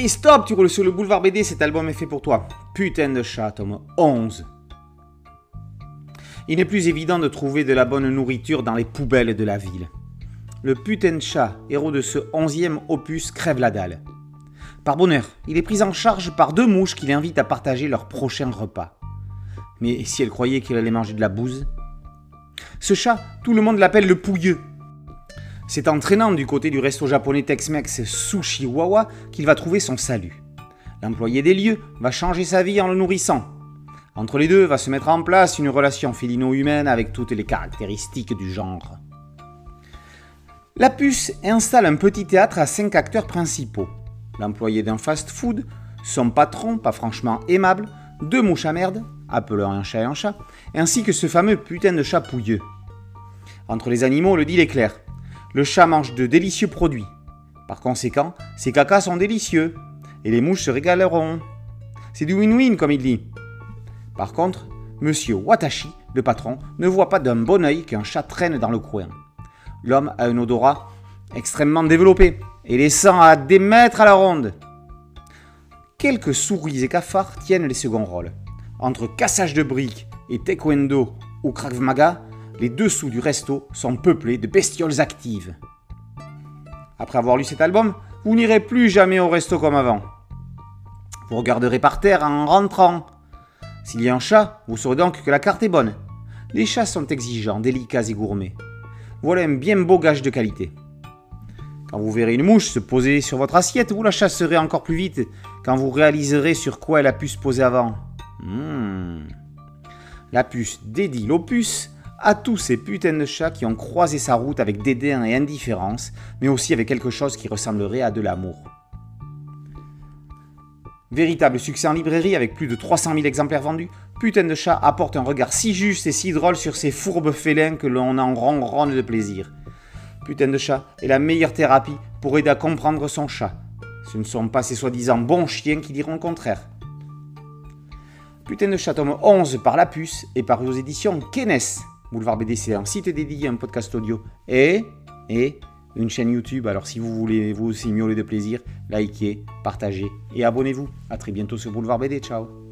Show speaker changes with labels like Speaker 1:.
Speaker 1: Et stop, tu roules sur le boulevard BD, cet album est fait pour toi. Putain de chat, tome 11. Il n'est plus évident de trouver de la bonne nourriture dans les poubelles de la ville. Le putain de chat, héros de ce onzième opus, crève la dalle. Par bonheur, il est pris en charge par deux mouches qui l'invitent à partager leur prochain repas. Mais si elle croyait qu'il allait manger de la bouse? Ce chat, tout le monde l'appelle le pouilleux. C'est en traînant du côté du resto japonais Tex-Mex Sushi Wawa qu'il va trouver son salut. L'employé des lieux va changer sa vie en le nourrissant. Entre les deux va se mettre en place une relation félino-humaine avec toutes les caractéristiques du genre. La puce installe un petit théâtre à cinq acteurs principaux. L'employé d'un fast-food, son patron, pas franchement aimable, deux mouches à merde, appelons un chat et un chat, ainsi que ce fameux putain de chat pouilleux. Entre les animaux, le deal est clair. Le chat mange de délicieux produits. Par conséquent, ses cacas sont délicieux, et les mouches se régaleront. C'est du win-win, comme il dit. Par contre, monsieur Watashi, le patron, ne voit pas d'un bon œil qu'un chat traîne dans le coin. L'homme a un odorat extrêmement développé, et les sangs à des mètres à la ronde. Quelques souris et cafards tiennent les seconds rôles. Entre cassage de briques et taekwondo ou krav maga, les dessous du resto sont peuplés de bestioles actives. Après avoir lu cet album, vous n'irez plus jamais au resto comme avant. Vous regarderez par terre en rentrant. S'il y a un chat, vous saurez donc que la carte est bonne. Les chats sont exigeants, délicats et gourmets. Voilà un bien beau gage de qualité. Quand vous verrez une mouche se poser sur votre assiette, vous la chasserez encore plus vite quand vous réaliserez sur quoi elle a pu se poser avant. Hmm. La puce dédie l'opus à tous ces putains de chats qui ont croisé sa route avec dédain et indifférence, mais aussi avec quelque chose qui ressemblerait à de l'amour. Véritable succès en librairie avec plus de 300 000 exemplaires vendus, Putain de chat apporte un regard si juste et si drôle sur ces fourbes félins que l'on en ronronne de plaisir. Putain de chat est la meilleure thérapie pour aider à comprendre son chat. Ce ne sont pas ces soi-disant bons chiens qui diront le contraire. Putain de chat tome 11 par la puce et par aux éditions Kenes. Boulevard BDC, un site dédié, un podcast audio et, et une chaîne YouTube. Alors si vous voulez vous aussi miauler de plaisir, likez, partagez et abonnez-vous. A très bientôt sur Boulevard BD. Ciao